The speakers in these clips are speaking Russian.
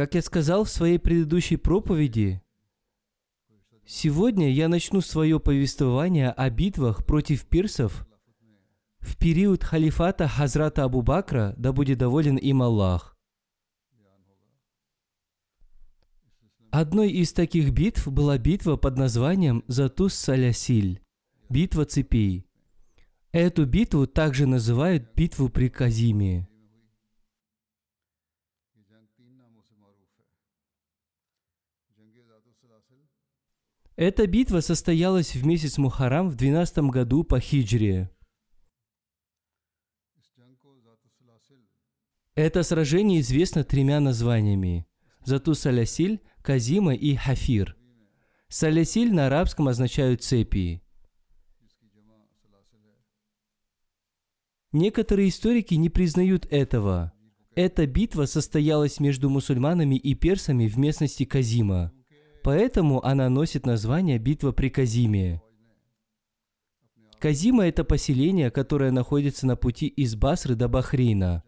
Как я сказал в своей предыдущей проповеди, сегодня я начну свое повествование о битвах против персов в период халифата Хазрата Абу Бакра, да будет доволен им Аллах. Одной из таких битв была битва под названием Затус Салясиль, битва цепей. Эту битву также называют битву при Казиме. Эта битва состоялась в месяц Мухарам в 12 году по хиджре. Это сражение известно тремя названиями – Зату Салясиль, Казима и Хафир. Салясиль на арабском означают цепи. Некоторые историки не признают этого. Эта битва состоялась между мусульманами и персами в местности Казима. Поэтому она носит название «Битва при Казиме». Казима – это поселение, которое находится на пути из Басры до Бахрейна.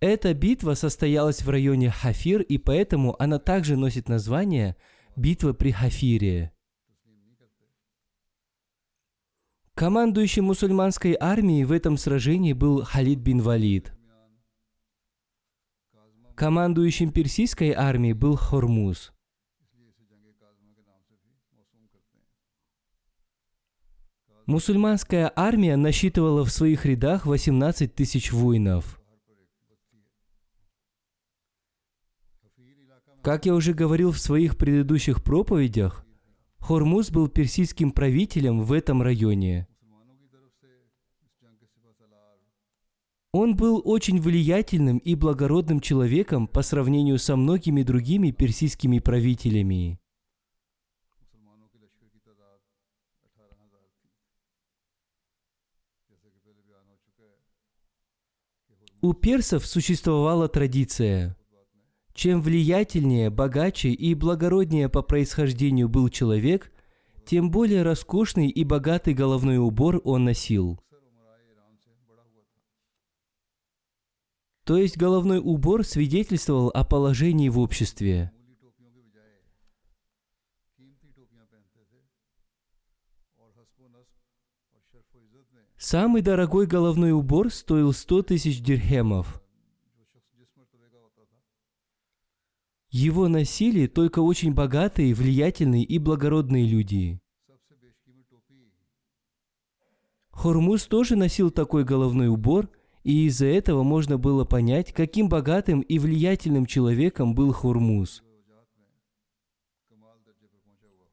Эта битва состоялась в районе Хафир, и поэтому она также носит название «Битва при Хафире». Командующим мусульманской армией в этом сражении был Халид бин Валид. Командующим персидской армией был Хормуз. Мусульманская армия насчитывала в своих рядах 18 тысяч воинов. Как я уже говорил в своих предыдущих проповедях, Хормуз был персидским правителем в этом районе. Он был очень влиятельным и благородным человеком по сравнению со многими другими персидскими правителями. У персов существовала традиция. Чем влиятельнее, богаче и благороднее по происхождению был человек, тем более роскошный и богатый головной убор он носил – То есть головной убор свидетельствовал о положении в обществе. Самый дорогой головной убор стоил 100 тысяч дирхемов. Его носили только очень богатые, влиятельные и благородные люди. Хормуз тоже носил такой головной убор – и из-за этого можно было понять, каким богатым и влиятельным человеком был Хурмуз.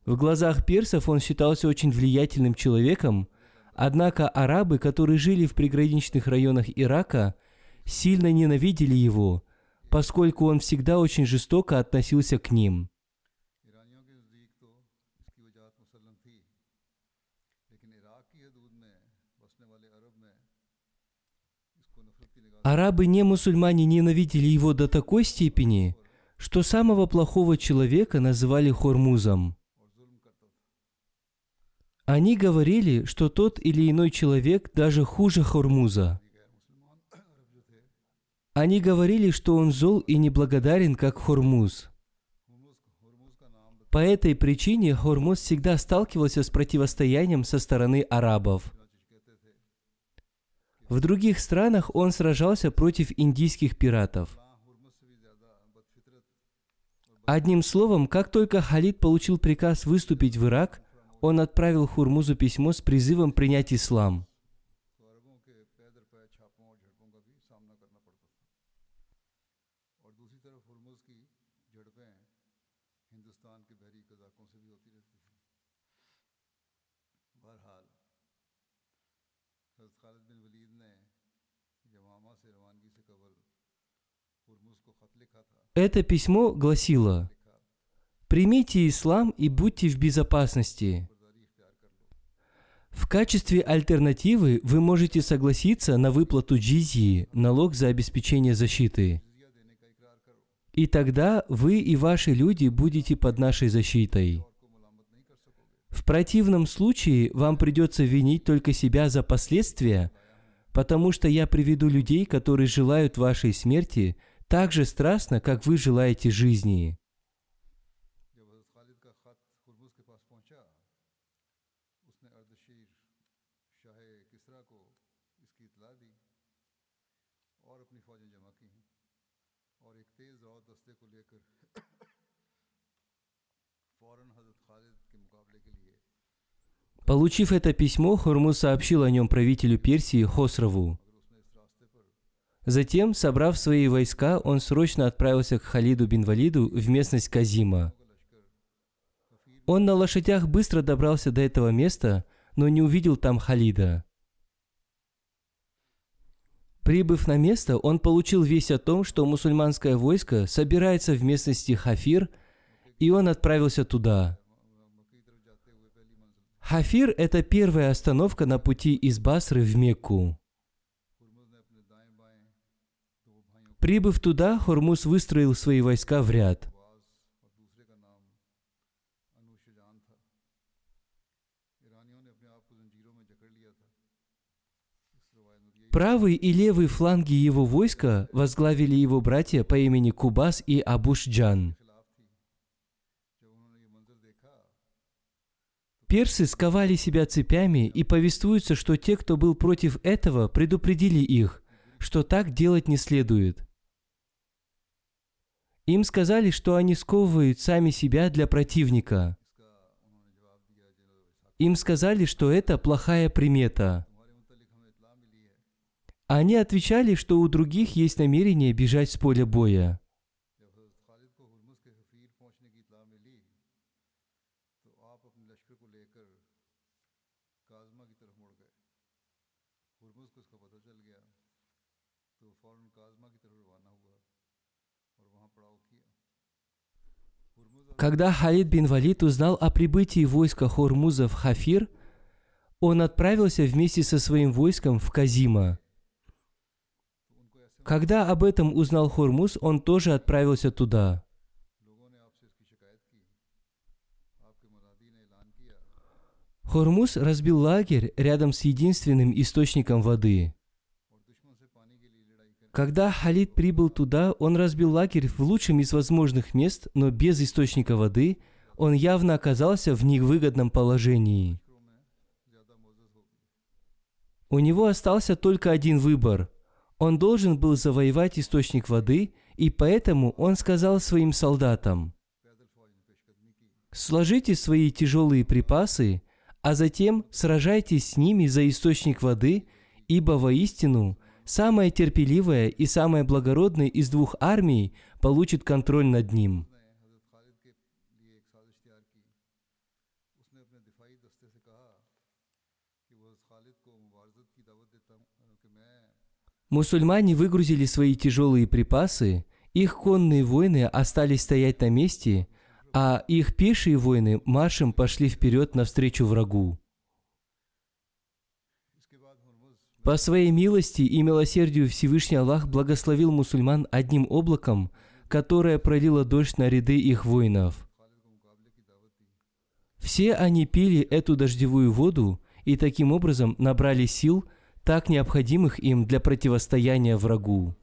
В глазах персов он считался очень влиятельным человеком, однако арабы, которые жили в приграничных районах Ирака, сильно ненавидели его, поскольку он всегда очень жестоко относился к ним – Арабы не мусульмане ненавидели его до такой степени, что самого плохого человека называли Хормузом. Они говорили, что тот или иной человек даже хуже Хормуза. Они говорили, что он зол и неблагодарен, как Хормуз. По этой причине Хормуз всегда сталкивался с противостоянием со стороны арабов. В других странах он сражался против индийских пиратов. Одним словом, как только Халид получил приказ выступить в Ирак, он отправил Хурмузу письмо с призывом принять ислам. Это письмо гласило «Примите ислам и будьте в безопасности». В качестве альтернативы вы можете согласиться на выплату джизии, налог за обеспечение защиты. И тогда вы и ваши люди будете под нашей защитой. В противном случае вам придется винить только себя за последствия, потому что я приведу людей, которые желают вашей смерти, так же страстно, как вы желаете жизни. Получив это письмо, Хурму сообщил о нем правителю Персии Хосрову. Затем, собрав свои войска, он срочно отправился к Халиду бин Валиду в местность Казима. Он на лошадях быстро добрался до этого места, но не увидел там Халида. Прибыв на место, он получил весть о том, что мусульманское войско собирается в местности Хафир, и он отправился туда. Хафир – это первая остановка на пути из Басры в Мекку. Прибыв туда, Хормуз выстроил свои войска в ряд. Правый и левый фланги его войска возглавили его братья по имени Кубас и Абушджан. Персы сковали себя цепями, и повествуются, что те, кто был против этого, предупредили их, что так делать не следует. Им сказали, что они сковывают сами себя для противника. Им сказали, что это плохая примета. Они отвечали, что у других есть намерение бежать с поля боя. Когда Халид бин Валид узнал о прибытии войска Хормуза в Хафир, он отправился вместе со своим войском в Казима. Когда об этом узнал хормуз, он тоже отправился туда. Хормуз разбил лагерь рядом с единственным источником воды – когда Халид прибыл туда, он разбил лагерь в лучшем из возможных мест, но без источника воды, он явно оказался в невыгодном положении. У него остался только один выбор. Он должен был завоевать источник воды, и поэтому он сказал своим солдатам, «Сложите свои тяжелые припасы, а затем сражайтесь с ними за источник воды, ибо воистину – самая терпеливая и самая благородная из двух армий получит контроль над ним. Мусульмане выгрузили свои тяжелые припасы, их конные воины остались стоять на месте, а их пешие воины маршем пошли вперед навстречу врагу. По своей милости и милосердию Всевышний Аллах благословил мусульман одним облаком, которая пролила дождь на ряды их воинов. Все они пили эту дождевую воду и таким образом набрали сил, так необходимых им для противостояния врагу.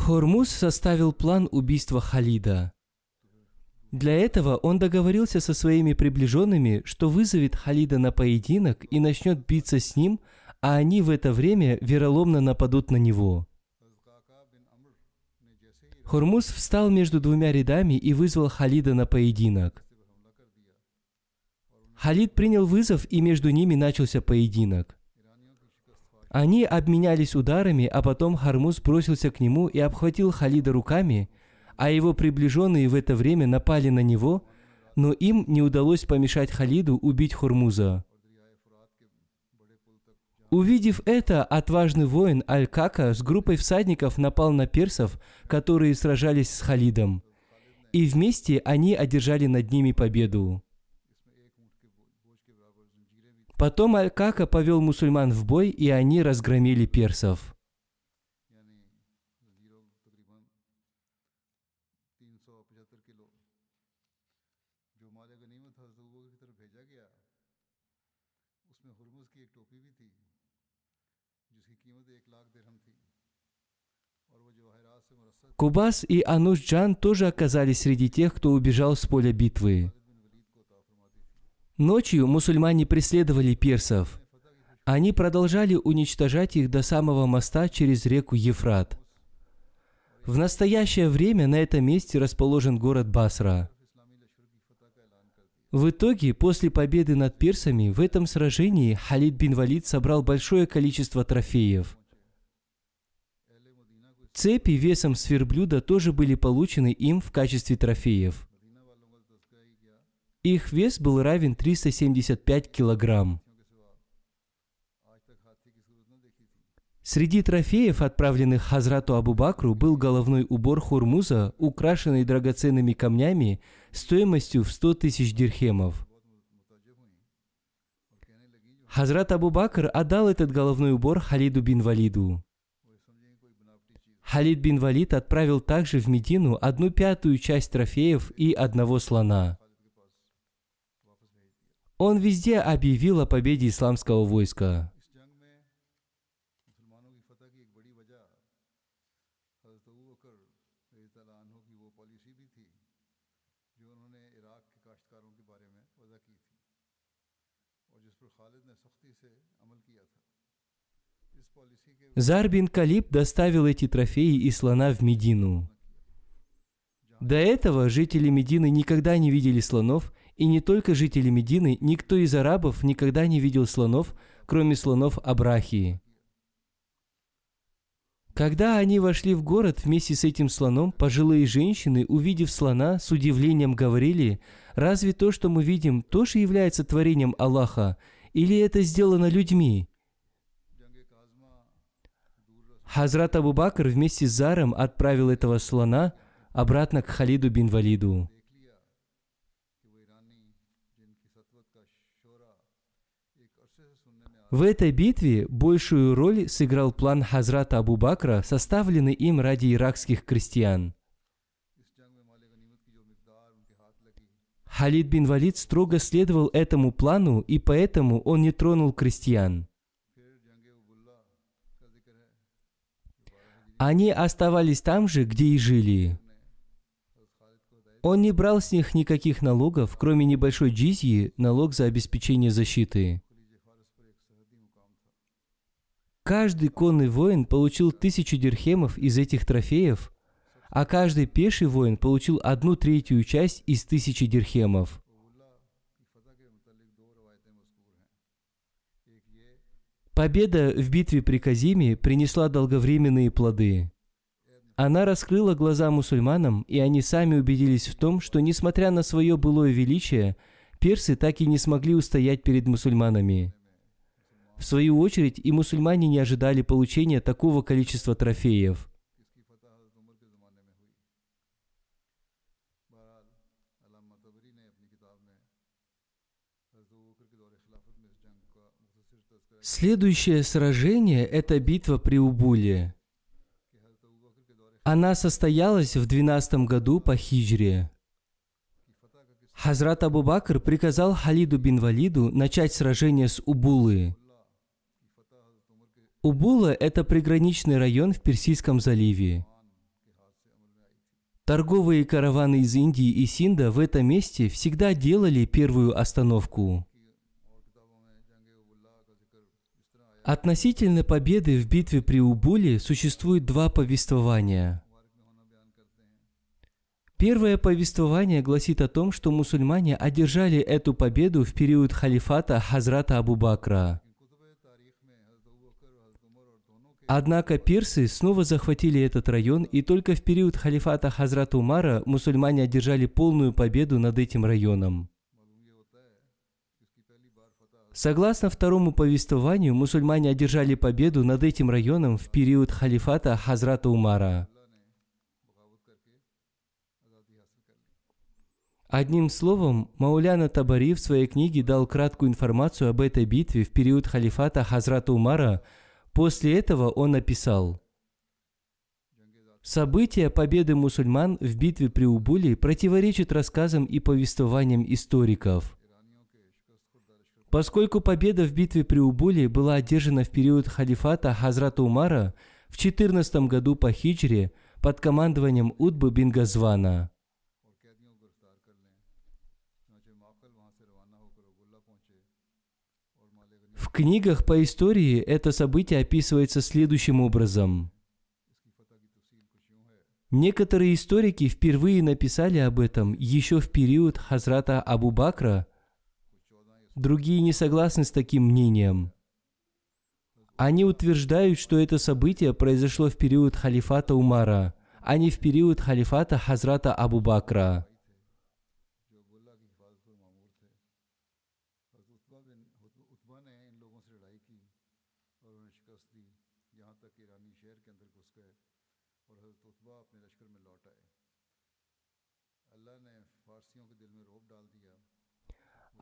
Хормуз составил план убийства Халида. Для этого он договорился со своими приближенными, что вызовет Халида на поединок и начнет биться с ним, а они в это время вероломно нападут на него. Хормуз встал между двумя рядами и вызвал Халида на поединок. Халид принял вызов, и между ними начался поединок. Они обменялись ударами, а потом Хармуз бросился к нему и обхватил Халида руками, а его приближенные в это время напали на него, но им не удалось помешать Халиду убить Хурмуза. Увидев это, отважный воин Аль-Кака с группой всадников напал на персов, которые сражались с Халидом. И вместе они одержали над ними победу. Потом Аль-Кака повел мусульман в бой, и они разгромили персов. Кубас и Анушджан тоже оказались среди тех, кто убежал с поля битвы. Ночью мусульмане преследовали персов. Они продолжали уничтожать их до самого моста через реку Ефрат. В настоящее время на этом месте расположен город Басра. В итоге, после победы над персами, в этом сражении Халид бин Валид собрал большое количество трофеев. Цепи весом с верблюда тоже были получены им в качестве трофеев – их вес был равен 375 килограмм. Среди трофеев, отправленных Хазрату Абу-Бакру, был головной убор Хурмуза, украшенный драгоценными камнями, стоимостью в 100 тысяч дирхемов. Хазрат Абу-Бакр отдал этот головной убор Халиду бин Валиду. Халид бин Валид отправил также в Медину одну пятую часть трофеев и одного слона – он везде объявил о победе исламского войска. Зарбин Калиб доставил эти трофеи и слона в Медину. До этого жители Медины никогда не видели слонов и не только жители Медины, никто из арабов никогда не видел слонов, кроме слонов Абрахии. Когда они вошли в город вместе с этим слоном, пожилые женщины, увидев слона, с удивлением говорили, «Разве то, что мы видим, тоже является творением Аллаха, или это сделано людьми?» Хазрат Абу Бакр вместе с Заром отправил этого слона обратно к Халиду бин Валиду. В этой битве большую роль сыграл план Хазрата Абу Бакра, составленный им ради иракских крестьян. Халид бин Валид строго следовал этому плану, и поэтому он не тронул крестьян. Они оставались там же, где и жили. Он не брал с них никаких налогов, кроме небольшой джизьи, налог за обеспечение защиты. Каждый конный воин получил тысячу дирхемов из этих трофеев, а каждый пеший воин получил одну третью часть из тысячи дирхемов. Победа в битве при Казиме принесла долговременные плоды. Она раскрыла глаза мусульманам, и они сами убедились в том, что, несмотря на свое былое величие, персы так и не смогли устоять перед мусульманами. В свою очередь и мусульмане не ожидали получения такого количества трофеев. Следующее сражение – это битва при Убуле. Она состоялась в 12 году по хиджре. Хазрат Абу Бакр приказал Халиду бин Валиду начать сражение с Убулы. Убула – это приграничный район в Персидском заливе. Торговые караваны из Индии и Синда в этом месте всегда делали первую остановку. Относительно победы в битве при Убуле существует два повествования. Первое повествование гласит о том, что мусульмане одержали эту победу в период халифата Хазрата Абу Бакра. Однако персы снова захватили этот район, и только в период халифата Хазрата Умара мусульмане одержали полную победу над этим районом. Согласно второму повествованию, мусульмане одержали победу над этим районом в период халифата Хазрата Умара. Одним словом, Мауляна Табари в своей книге дал краткую информацию об этой битве в период халифата Хазрата Умара. После этого он написал События победы мусульман в битве при Убуле противоречат рассказам и повествованиям историков – Поскольку победа в битве при Убуле была одержана в период халифата Хазрата Умара в 14 году по хиджре под командованием Удбы бин Газвана. В книгах по истории это событие описывается следующим образом. Некоторые историки впервые написали об этом еще в период Хазрата Абу Бакра – Другие не согласны с таким мнением. Они утверждают, что это событие произошло в период халифата Умара, а не в период халифата Хазрата Абу Бакра.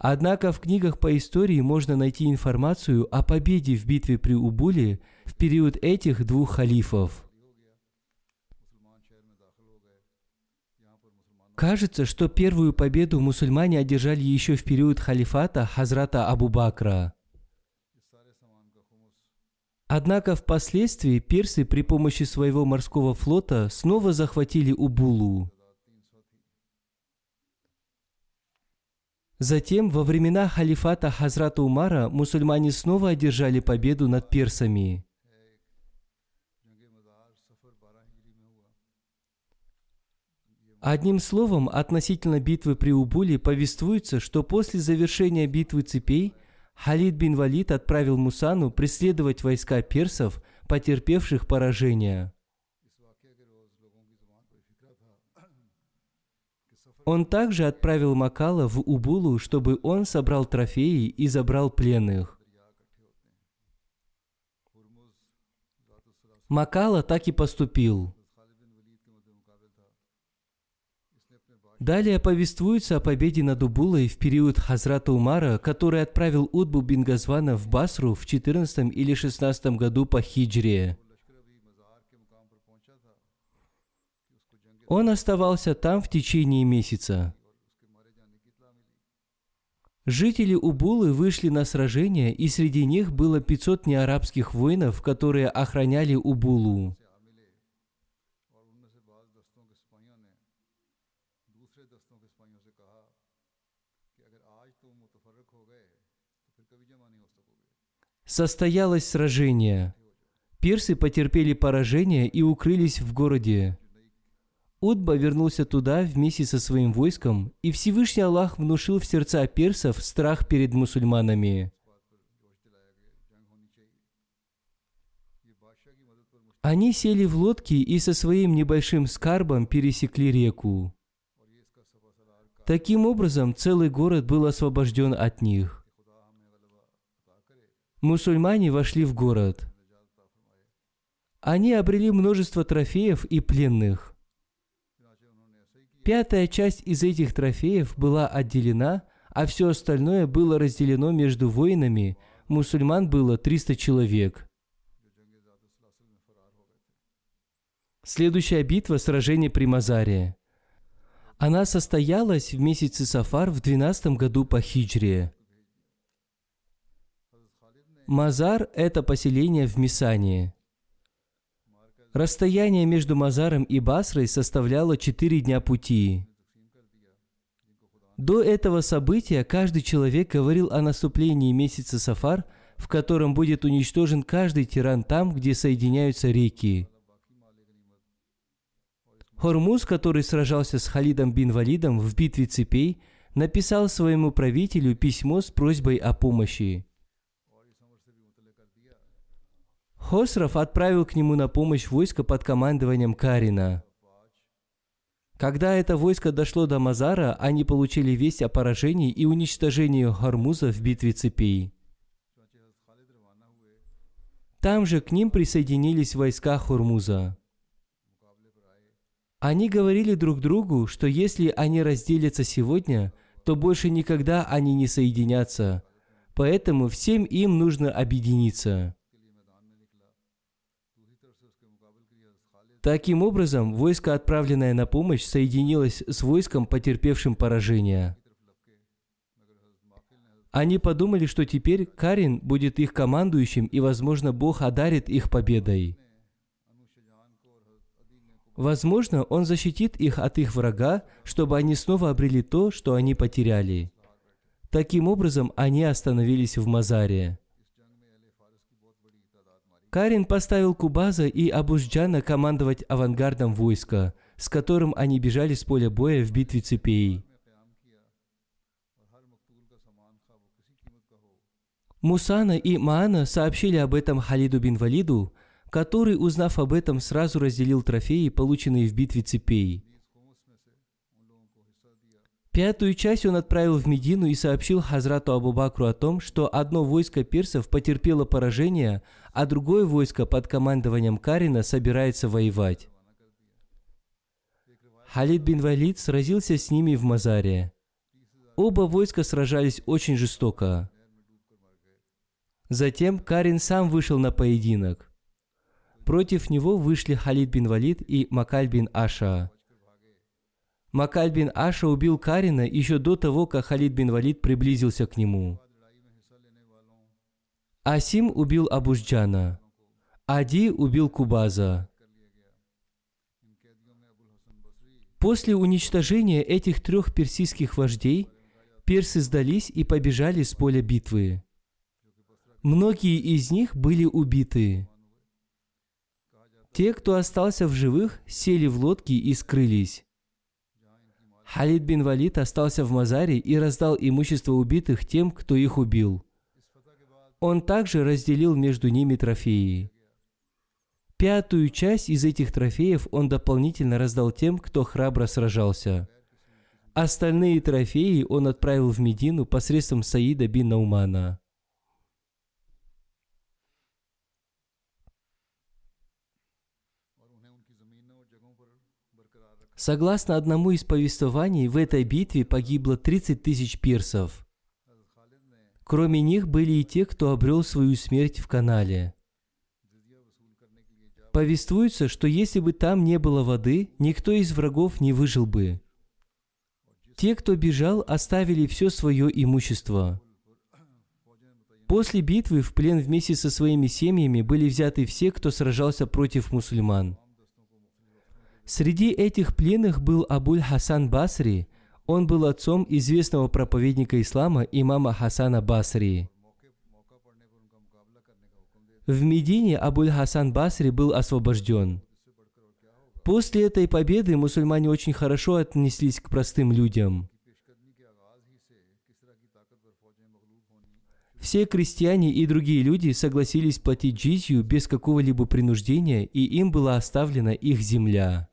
Однако в книгах по истории можно найти информацию о победе в битве при Убуле в период этих двух халифов. Кажется, что первую победу мусульмане одержали еще в период халифата Хазрата Абу Бакра. Однако впоследствии персы при помощи своего морского флота снова захватили Убулу. Затем, во времена халифата Хазрата Умара, мусульмане снова одержали победу над персами. Одним словом, относительно битвы при Убуле повествуется, что после завершения битвы цепей Халид бин Валид отправил Мусану преследовать войска персов, потерпевших поражение. Он также отправил Макала в Убулу, чтобы он собрал трофеи и забрал пленных. Макала так и поступил. Далее повествуется о победе над Убулой в период Хазрата Умара, который отправил Удбу бин Газвана в Басру в 14 или 16 году по хиджре. Он оставался там в течение месяца. Жители Убулы вышли на сражение, и среди них было 500 неарабских воинов, которые охраняли Убулу. Состоялось сражение. Персы потерпели поражение и укрылись в городе. Утба вернулся туда вместе со своим войском, и Всевышний Аллах внушил в сердца персов страх перед мусульманами. Они сели в лодки и со своим небольшим скарбом пересекли реку. Таким образом, целый город был освобожден от них. Мусульмане вошли в город. Они обрели множество трофеев и пленных. Пятая часть из этих трофеев была отделена, а все остальное было разделено между воинами, мусульман было 300 человек. Следующая битва – сражение при Мазаре. Она состоялась в месяце Сафар в 12 году по хиджре. Мазар – это поселение в Мисане. Расстояние между Мазаром и Басрой составляло 4 дня пути. До этого события каждый человек говорил о наступлении месяца Сафар, в котором будет уничтожен каждый тиран там, где соединяются реки. Хормуз, который сражался с Халидом бин Валидом в битве цепей, написал своему правителю письмо с просьбой о помощи. Хосров отправил к нему на помощь войско под командованием Карина. Когда это войско дошло до Мазара, они получили весть о поражении и уничтожении Хормуза в битве цепей. Там же к ним присоединились войска Хурмуза. Они говорили друг другу, что если они разделятся сегодня, то больше никогда они не соединятся. Поэтому всем им нужно объединиться. Таким образом, войско, отправленное на помощь, соединилось с войском, потерпевшим поражение. Они подумали, что теперь Карин будет их командующим, и, возможно, Бог одарит их победой. Возможно, Он защитит их от их врага, чтобы они снова обрели то, что они потеряли. Таким образом, они остановились в Мазаре. Карин поставил Кубаза и Абушджана командовать авангардом войска, с которым они бежали с поля боя в битве цепей. Мусана и Маана сообщили об этом Халиду бин Валиду, который, узнав об этом, сразу разделил трофеи, полученные в битве цепей. Пятую часть он отправил в Медину и сообщил Хазрату Абу Бакру о том, что одно войско персов потерпело поражение, а другое войско под командованием Карина собирается воевать. Халид бин Валид сразился с ними в Мазаре. Оба войска сражались очень жестоко. Затем Карин сам вышел на поединок. Против него вышли Халид бин Валид и Макаль бин Аша. Макаль бин Аша убил Карина еще до того, как Халид бин Валид приблизился к нему. Асим убил Абушджана. Ади убил Кубаза. После уничтожения этих трех персидских вождей, персы сдались и побежали с поля битвы. Многие из них были убиты. Те, кто остался в живых, сели в лодки и скрылись. Халид бин Валид остался в Мазаре и раздал имущество убитых тем, кто их убил. Он также разделил между ними трофеи. Пятую часть из этих трофеев он дополнительно раздал тем, кто храбро сражался. Остальные трофеи он отправил в Медину посредством Саида бин Наумана. Согласно одному из повествований, в этой битве погибло 30 тысяч персов. Кроме них были и те, кто обрел свою смерть в канале. Повествуется, что если бы там не было воды, никто из врагов не выжил бы. Те, кто бежал, оставили все свое имущество. После битвы в плен вместе со своими семьями были взяты все, кто сражался против мусульман – Среди этих пленных был Абуль Хасан Басри. Он был отцом известного проповедника ислама имама Хасана Басри. В Медине Абуль Хасан Басри был освобожден. После этой победы мусульмане очень хорошо отнеслись к простым людям. Все крестьяне и другие люди согласились платить джизью без какого-либо принуждения, и им была оставлена их земля.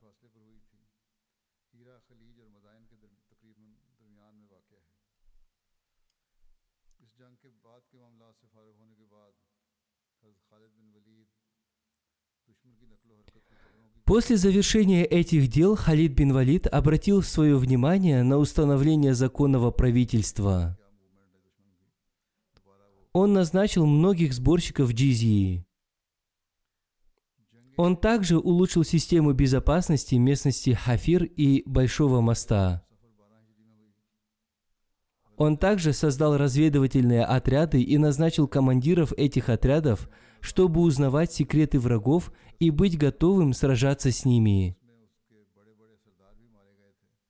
После завершения этих дел Халид бин Валид обратил свое внимание на установление законного правительства. он назначил многих сборщиков джизии. Он также улучшил систему безопасности местности Хафир и Большого моста. Он также создал разведывательные отряды и назначил командиров этих отрядов, чтобы узнавать секреты врагов и быть готовым сражаться с ними.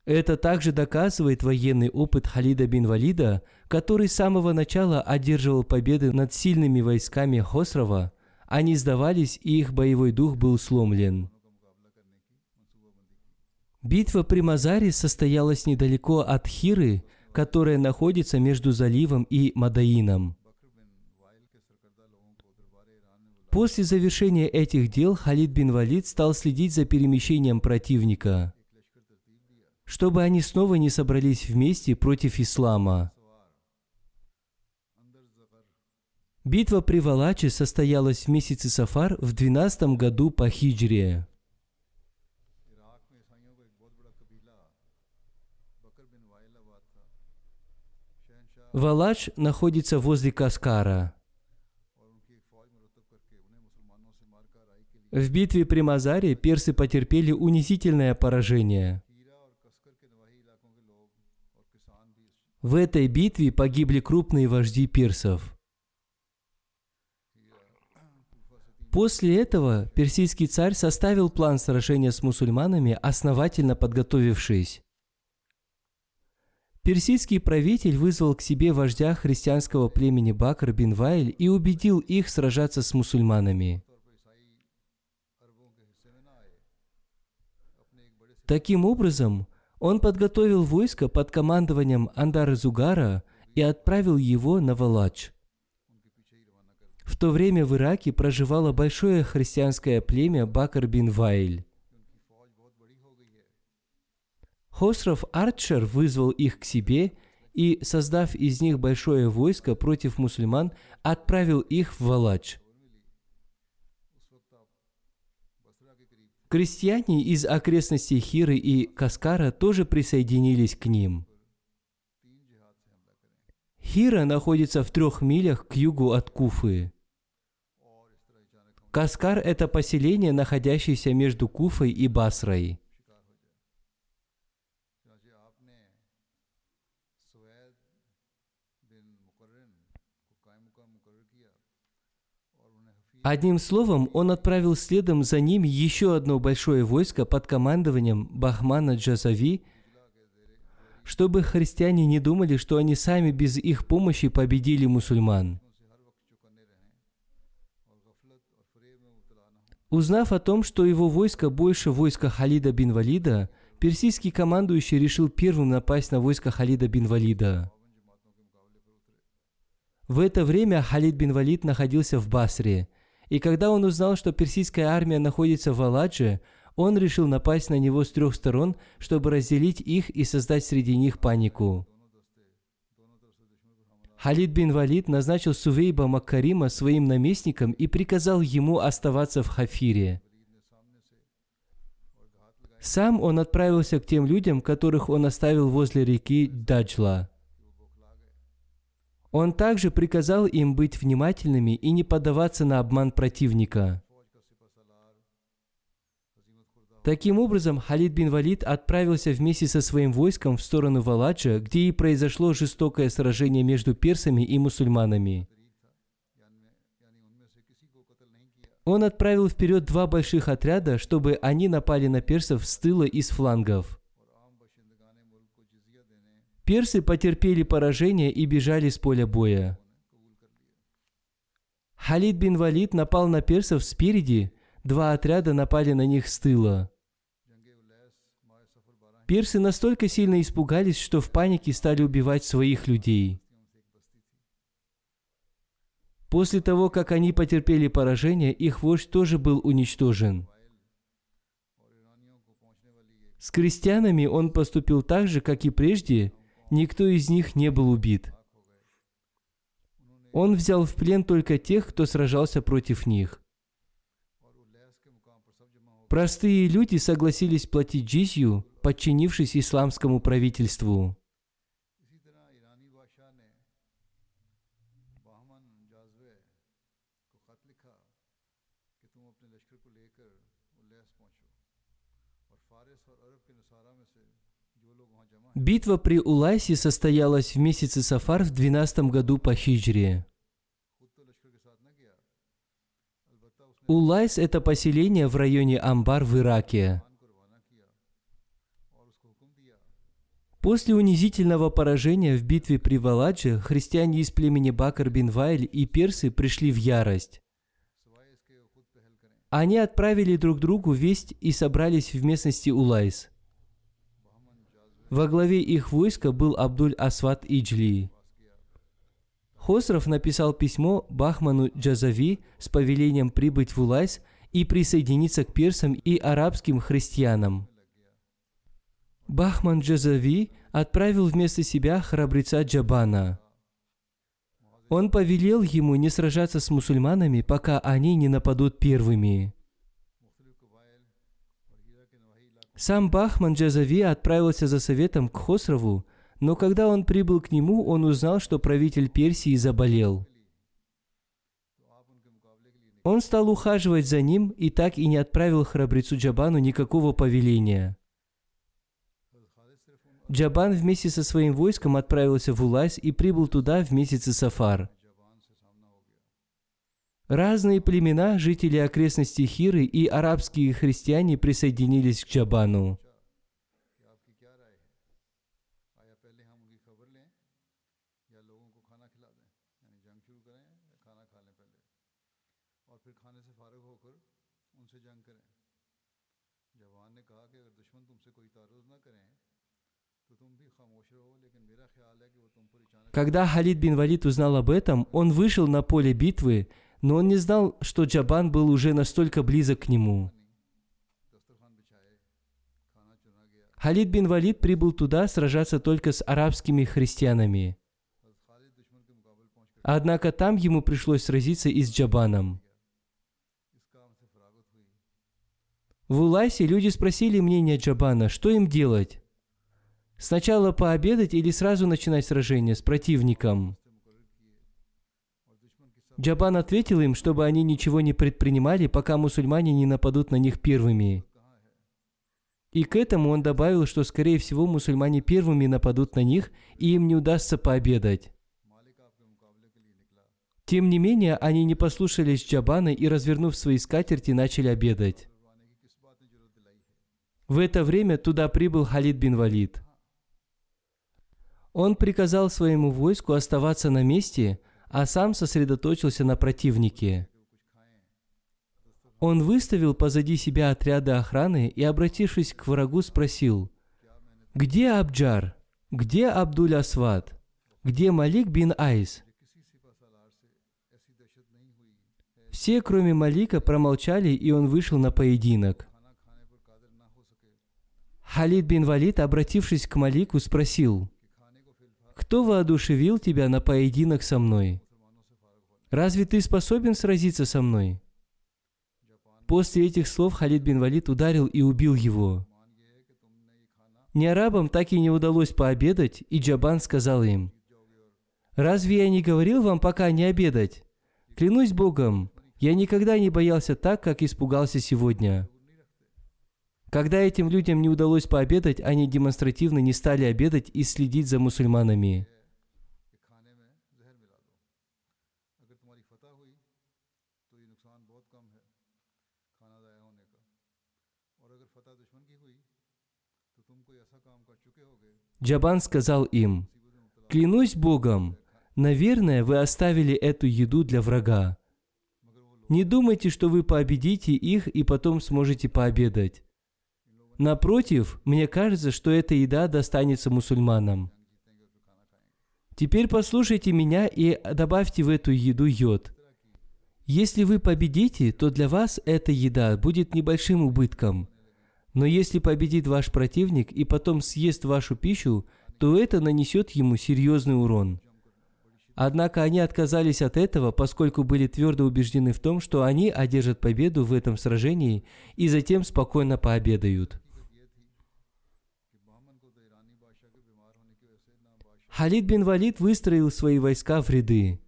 Это также доказывает военный опыт Халида бин Валида, который с самого начала одерживал победы над сильными войсками Хосрова. Они сдавались, и их боевой дух был сломлен. Битва при Мазаре состоялась недалеко от Хиры, которая находится между заливом и Мадаином. После завершения этих дел Халид бин Валид стал следить за перемещением противника, чтобы они снова не собрались вместе против ислама. Битва при Валаче состоялась в месяце Сафар в 12 году по хиджре. Валач находится возле Каскара. В битве при Мазаре персы потерпели унизительное поражение. В этой битве погибли крупные вожди персов. После этого персидский царь составил план сражения с мусульманами, основательно подготовившись. Персидский правитель вызвал к себе вождя христианского племени Бакр бин Вайль и убедил их сражаться с мусульманами. Таким образом, он подготовил войско под командованием Андара Зугара и отправил его на Валач. В то время в Ираке проживало большое христианское племя Бакр бин Вайль. Хосров Арчер вызвал их к себе и, создав из них большое войско против мусульман, отправил их в Валач. Крестьяне из окрестностей Хиры и Каскара тоже присоединились к ним. Хира находится в трех милях к югу от Куфы. Каскар – это поселение, находящееся между Куфой и Басрой. Одним словом, он отправил следом за ними еще одно большое войско под командованием Бахмана Джазави, чтобы христиане не думали, что они сами без их помощи победили мусульман. Узнав о том, что его войско больше войска Халида бин Валида, персидский командующий решил первым напасть на войско Халида бин Валида. В это время Халид бин Валид находился в Басре – и когда он узнал, что персидская армия находится в Аладже, он решил напасть на него с трех сторон, чтобы разделить их и создать среди них панику. Халид бин Валид назначил Сувейба Маккарима своим наместником и приказал ему оставаться в Хафире. Сам он отправился к тем людям, которых он оставил возле реки Даджла – он также приказал им быть внимательными и не поддаваться на обман противника. Таким образом, Халид бин Валид отправился вместе со своим войском в сторону Валаджа, где и произошло жестокое сражение между персами и мусульманами. Он отправил вперед два больших отряда, чтобы они напали на персов с тыла и с флангов. Персы потерпели поражение и бежали с поля боя. Халид бин Валид напал на персов спереди, два отряда напали на них с тыла. Персы настолько сильно испугались, что в панике стали убивать своих людей. После того, как они потерпели поражение, их вождь тоже был уничтожен. С крестьянами он поступил так же, как и прежде – никто из них не был убит. Он взял в плен только тех, кто сражался против них. Простые люди согласились платить джизью, подчинившись исламскому правительству. Битва при Улайсе состоялась в месяце Сафар в 12 году по хиджре. Улайс – это поселение в районе Амбар в Ираке. После унизительного поражения в битве при Валадже христиане из племени Бакар бин Вайль и персы пришли в ярость. Они отправили друг другу весть и собрались в местности Улайс – во главе их войска был Абдуль Асват Иджли. Хосров написал письмо Бахману Джазави с повелением прибыть в Улайс и присоединиться к персам и арабским христианам. Бахман Джазави отправил вместо себя храбреца Джабана. Он повелел ему не сражаться с мусульманами, пока они не нападут первыми. Сам Бахман Джазави отправился за советом к Хосрову, но когда он прибыл к нему, он узнал, что правитель Персии заболел. Он стал ухаживать за ним и так и не отправил храбрецу Джабану никакого повеления. Джабан вместе со своим войском отправился в Улайс и прибыл туда в месяце Сафар – Разные племена, жители окрестностей Хиры и арабские христиане присоединились к Чабану. Когда Халид бин Валид узнал об этом, он вышел на поле битвы – но он не знал, что Джабан был уже настолько близок к нему. Халид бин Валид прибыл туда сражаться только с арабскими христианами. Однако там ему пришлось сразиться и с Джабаном. В Улайсе люди спросили мнение Джабана, что им делать. Сначала пообедать или сразу начинать сражение с противником. Джабан ответил им, чтобы они ничего не предпринимали, пока мусульмане не нападут на них первыми. И к этому он добавил, что, скорее всего, мусульмане первыми нападут на них, и им не удастся пообедать. Тем не менее, они не послушались Джабана и, развернув свои скатерти, начали обедать. В это время туда прибыл Халид бин Валид. Он приказал своему войску оставаться на месте – а сам сосредоточился на противнике. Он выставил позади себя отряды охраны и, обратившись к врагу, спросил, «Где Абджар? Где Абдуль-Асват? Где Малик бин Айс?» Все, кроме Малика, промолчали, и он вышел на поединок. Халид бин Валид, обратившись к Малику, спросил, кто воодушевил тебя на поединок со мной? Разве ты способен сразиться со мной? После этих слов Халид бин Валид ударил и убил его. Не арабам так и не удалось пообедать, и Джабан сказал им, «Разве я не говорил вам пока не обедать? Клянусь Богом, я никогда не боялся так, как испугался сегодня». Когда этим людям не удалось пообедать, они демонстративно не стали обедать и следить за мусульманами. Джабан сказал им, «Клянусь Богом, наверное, вы оставили эту еду для врага. Не думайте, что вы победите их и потом сможете пообедать. Напротив, мне кажется, что эта еда достанется мусульманам. Теперь послушайте меня и добавьте в эту еду йод. Если вы победите, то для вас эта еда будет небольшим убытком. Но если победит ваш противник и потом съест вашу пищу, то это нанесет ему серьезный урон. Однако они отказались от этого, поскольку были твердо убеждены в том, что они одержат победу в этом сражении и затем спокойно пообедают. Халид бин Валид выстроил свои войска в ряды,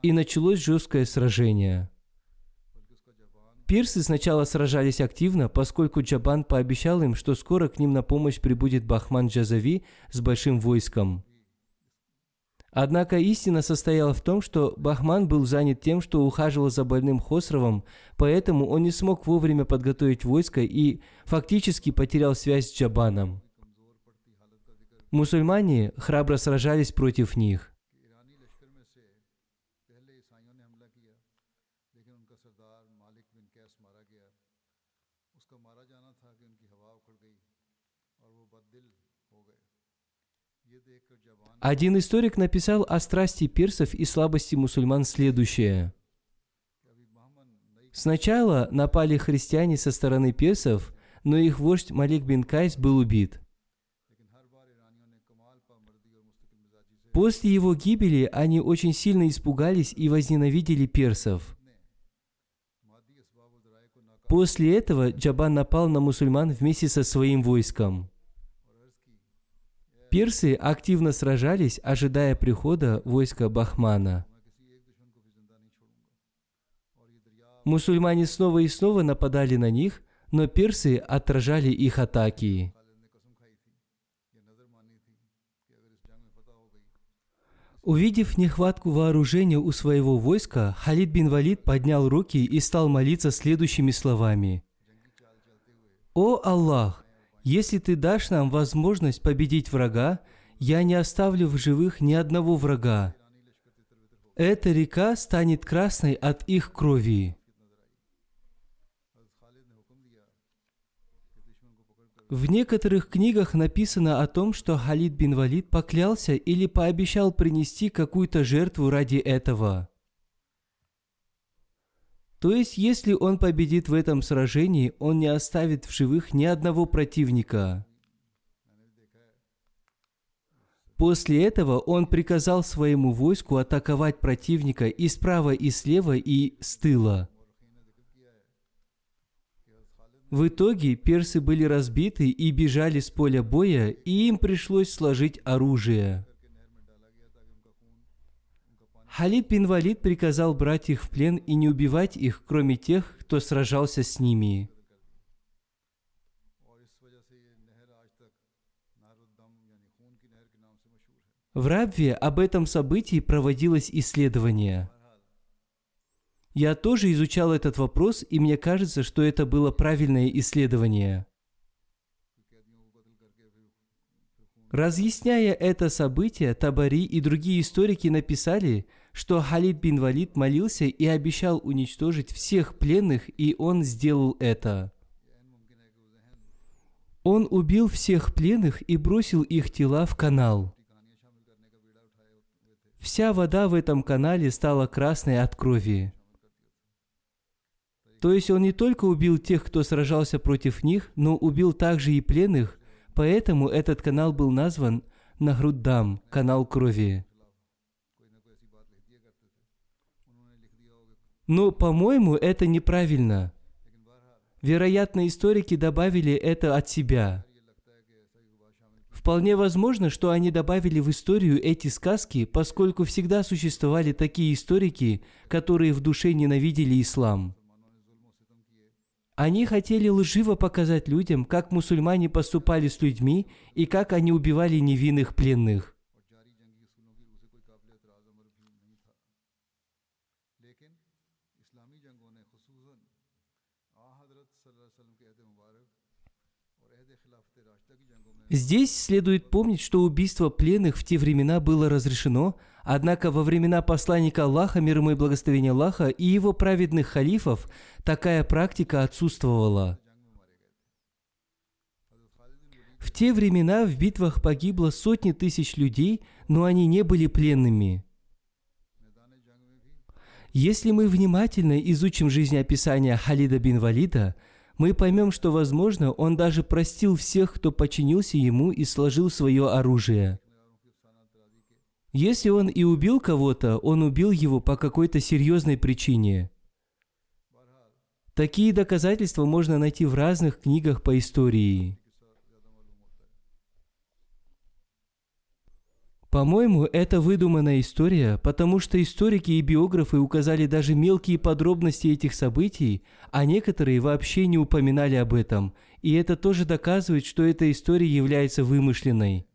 и началось жесткое сражение. Пирсы сначала сражались активно, поскольку Джабан пообещал им, что скоро к ним на помощь прибудет Бахман Джазави с большим войском. Однако истина состояла в том, что Бахман был занят тем, что ухаживал за больным Хосровым, поэтому он не смог вовремя подготовить войско и фактически потерял связь с Джабаном. Мусульмане храбро сражались против них. Один историк написал о страсти персов и слабости мусульман следующее. Сначала напали христиане со стороны персов, но их вождь Малик бин Кайс был убит – После его гибели они очень сильно испугались и возненавидели персов. После этого Джабан напал на мусульман вместе со своим войском. Персы активно сражались, ожидая прихода войска Бахмана. Мусульмане снова и снова нападали на них, но персы отражали их атаки. Увидев нехватку вооружения у своего войска, Халид бин Валид поднял руки и стал молиться следующими словами. «О Аллах, если ты дашь нам возможность победить врага, я не оставлю в живых ни одного врага. Эта река станет красной от их крови». В некоторых книгах написано о том, что Халид бин Валид поклялся или пообещал принести какую-то жертву ради этого. То есть, если он победит в этом сражении, он не оставит в живых ни одного противника. После этого он приказал своему войску атаковать противника и справа, и слева, и с тыла. В итоге персы были разбиты и бежали с поля боя, и им пришлось сложить оружие. Халид бин Валид приказал брать их в плен и не убивать их, кроме тех, кто сражался с ними. В Рабве об этом событии проводилось исследование – я тоже изучал этот вопрос, и мне кажется, что это было правильное исследование. Разъясняя это событие, Табари и другие историки написали, что Халид бин Валид молился и обещал уничтожить всех пленных, и он сделал это. Он убил всех пленных и бросил их тела в канал. Вся вода в этом канале стала красной от крови. То есть он не только убил тех, кто сражался против них, но убил также и пленных, поэтому этот канал был назван Нахруддам, канал крови. Но, по-моему, это неправильно. Вероятно, историки добавили это от себя. Вполне возможно, что они добавили в историю эти сказки, поскольку всегда существовали такие историки, которые в душе ненавидели ислам. Они хотели лживо показать людям, как мусульмане поступали с людьми и как они убивали невинных пленных. Здесь следует помнить, что убийство пленных в те времена было разрешено, однако во времена посланника Аллаха, мир ему и благословения Аллаха, и его праведных халифов такая практика отсутствовала. В те времена в битвах погибло сотни тысяч людей, но они не были пленными. Если мы внимательно изучим жизнеописание Халида бин Валида, мы поймем, что, возможно, он даже простил всех, кто подчинился ему и сложил свое оружие. Если он и убил кого-то, он убил его по какой-то серьезной причине. Такие доказательства можно найти в разных книгах по истории. По-моему, это выдуманная история, потому что историки и биографы указали даже мелкие подробности этих событий, а некоторые вообще не упоминали об этом, и это тоже доказывает, что эта история является вымышленной.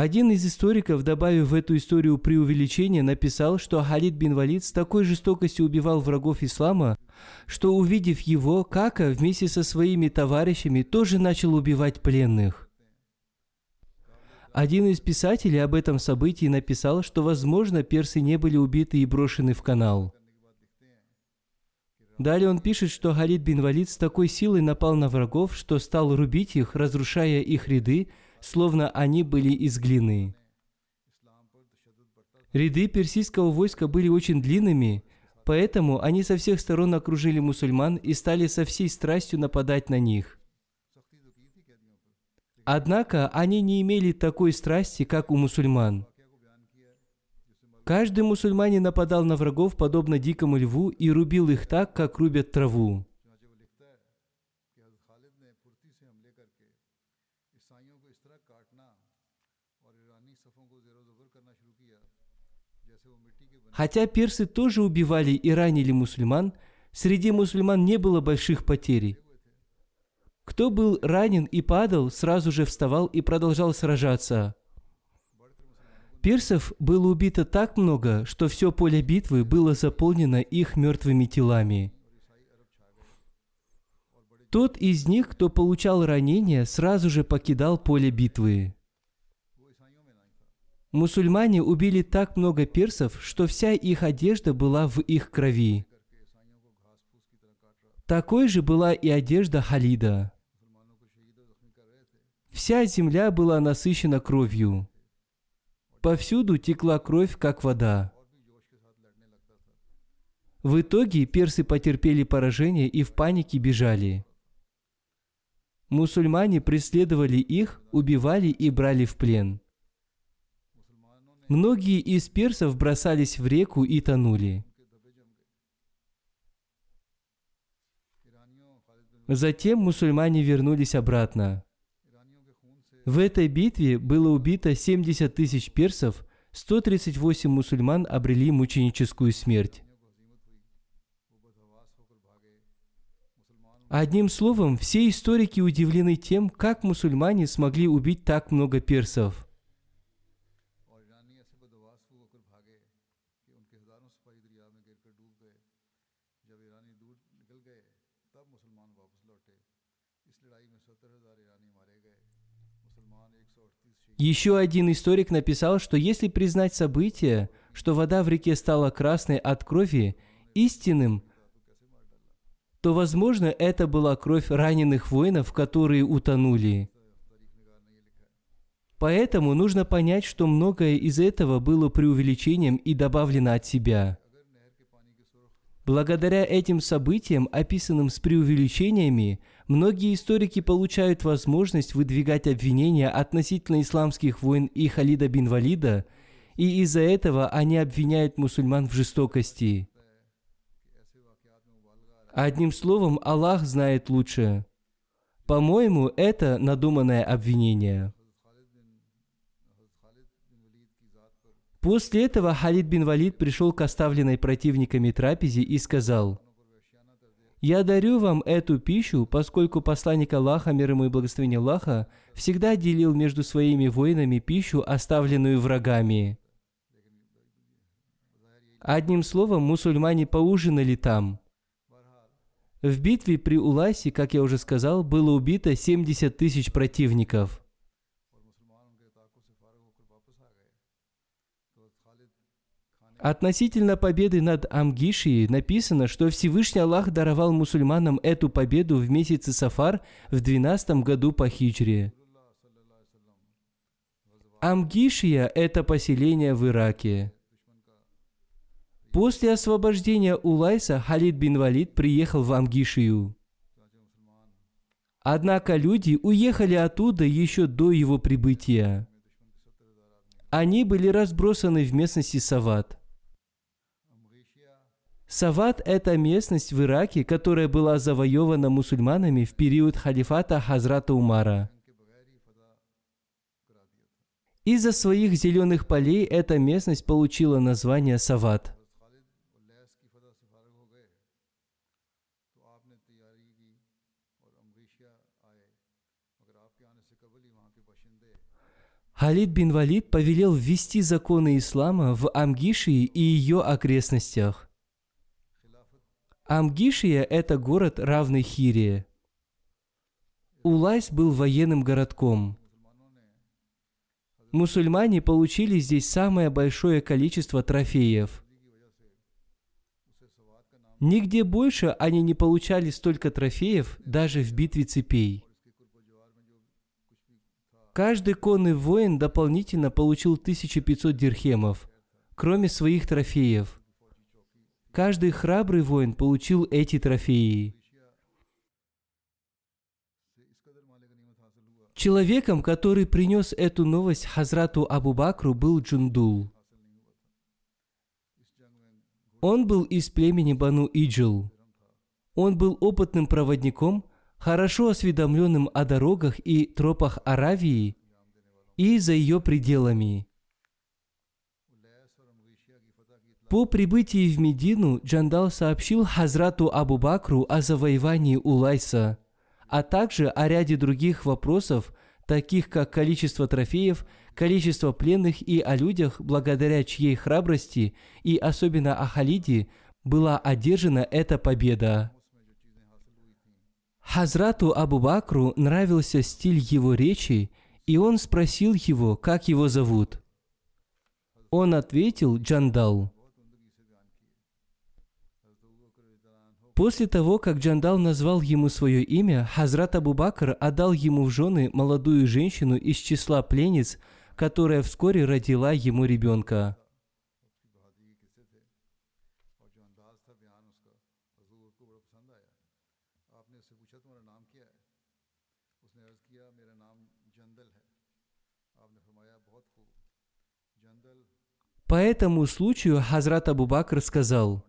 Один из историков, добавив в эту историю преувеличение, написал, что Халид бин Валид с такой жестокостью убивал врагов ислама, что увидев его, Кака вместе со своими товарищами тоже начал убивать пленных. Один из писателей об этом событии написал, что, возможно, персы не были убиты и брошены в канал. Далее он пишет, что Халид бин Валид с такой силой напал на врагов, что стал рубить их, разрушая их ряды, словно они были из глины. Ряды персидского войска были очень длинными, поэтому они со всех сторон окружили мусульман и стали со всей страстью нападать на них. Однако они не имели такой страсти, как у мусульман. Каждый мусульманин нападал на врагов, подобно дикому льву, и рубил их так, как рубят траву. Хотя персы тоже убивали и ранили мусульман, среди мусульман не было больших потерь. Кто был ранен и падал, сразу же вставал и продолжал сражаться. Персов было убито так много, что все поле битвы было заполнено их мертвыми телами. Тот из них, кто получал ранения, сразу же покидал поле битвы. Мусульмане убили так много персов, что вся их одежда была в их крови. Такой же была и одежда Халида. Вся земля была насыщена кровью. Повсюду текла кровь, как вода. В итоге персы потерпели поражение и в панике бежали. Мусульмане преследовали их, убивали и брали в плен. Многие из персов бросались в реку и тонули. Затем мусульмане вернулись обратно. В этой битве было убито 70 тысяч персов, 138 мусульман обрели мученическую смерть. Одним словом, все историки удивлены тем, как мусульмане смогли убить так много персов. Еще один историк написал, что если признать событие, что вода в реке стала красной от крови, истинным, то, возможно, это была кровь раненых воинов, которые утонули. Поэтому нужно понять, что многое из этого было преувеличением и добавлено от себя. Благодаря этим событиям, описанным с преувеличениями, многие историки получают возможность выдвигать обвинения относительно исламских войн и Халида бин Валида, и из-за этого они обвиняют мусульман в жестокости. Одним словом, Аллах знает лучше. По-моему, это надуманное обвинение. После этого Халид бин Валид пришел к оставленной противниками трапезе и сказал, «Я дарю вам эту пищу, поскольку посланник Аллаха, мир ему и благословение Аллаха, всегда делил между своими воинами пищу, оставленную врагами». Одним словом, мусульмане поужинали там. В битве при Уласе, как я уже сказал, было убито 70 тысяч противников. Относительно победы над Амгишией написано, что Всевышний Аллах даровал мусульманам эту победу в месяце Сафар в 12 году по хиджре. Амгишия – это поселение в Ираке. После освобождения Улайса Халид бин Валид приехал в Амгишию. Однако люди уехали оттуда еще до его прибытия. Они были разбросаны в местности Сават. Сават – это местность в Ираке, которая была завоевана мусульманами в период халифата Хазрата Умара. Из-за своих зеленых полей эта местность получила название Сават. Халид бин Валид повелел ввести законы ислама в Амгишии и ее окрестностях. Амгишия – это город, равный Хирии. Улайс был военным городком. Мусульмане получили здесь самое большое количество трофеев. Нигде больше они не получали столько трофеев, даже в битве цепей. Каждый конный воин дополнительно получил 1500 дирхемов, кроме своих трофеев. Каждый храбрый воин получил эти трофеи. Человеком, который принес эту новость Хазрату Абу Бакру, был Джундул. Он был из племени Бану Иджил. Он был опытным проводником, хорошо осведомленным о дорогах и тропах Аравии и за ее пределами. По прибытии в Медину Джандал сообщил Хазрату Абу Бакру о завоевании Улайса, а также о ряде других вопросов, таких как количество трофеев, количество пленных и о людях, благодаря чьей храбрости и особенно о Халиде была одержана эта победа. Хазрату Абу Бакру нравился стиль его речи, и он спросил его, как его зовут. Он ответил Джандал. После того, как Джандал назвал ему свое имя, Хазрат Абу Бакр отдал ему в жены молодую женщину из числа пленниц, которая вскоре родила ему ребенка. По этому случаю Хазрат Абу Бакр сказал,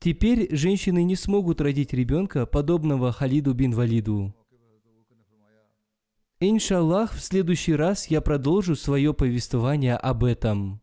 «Теперь женщины не смогут родить ребенка, подобного Халиду бин Валиду». Иншаллах, в следующий раз я продолжу свое повествование об этом.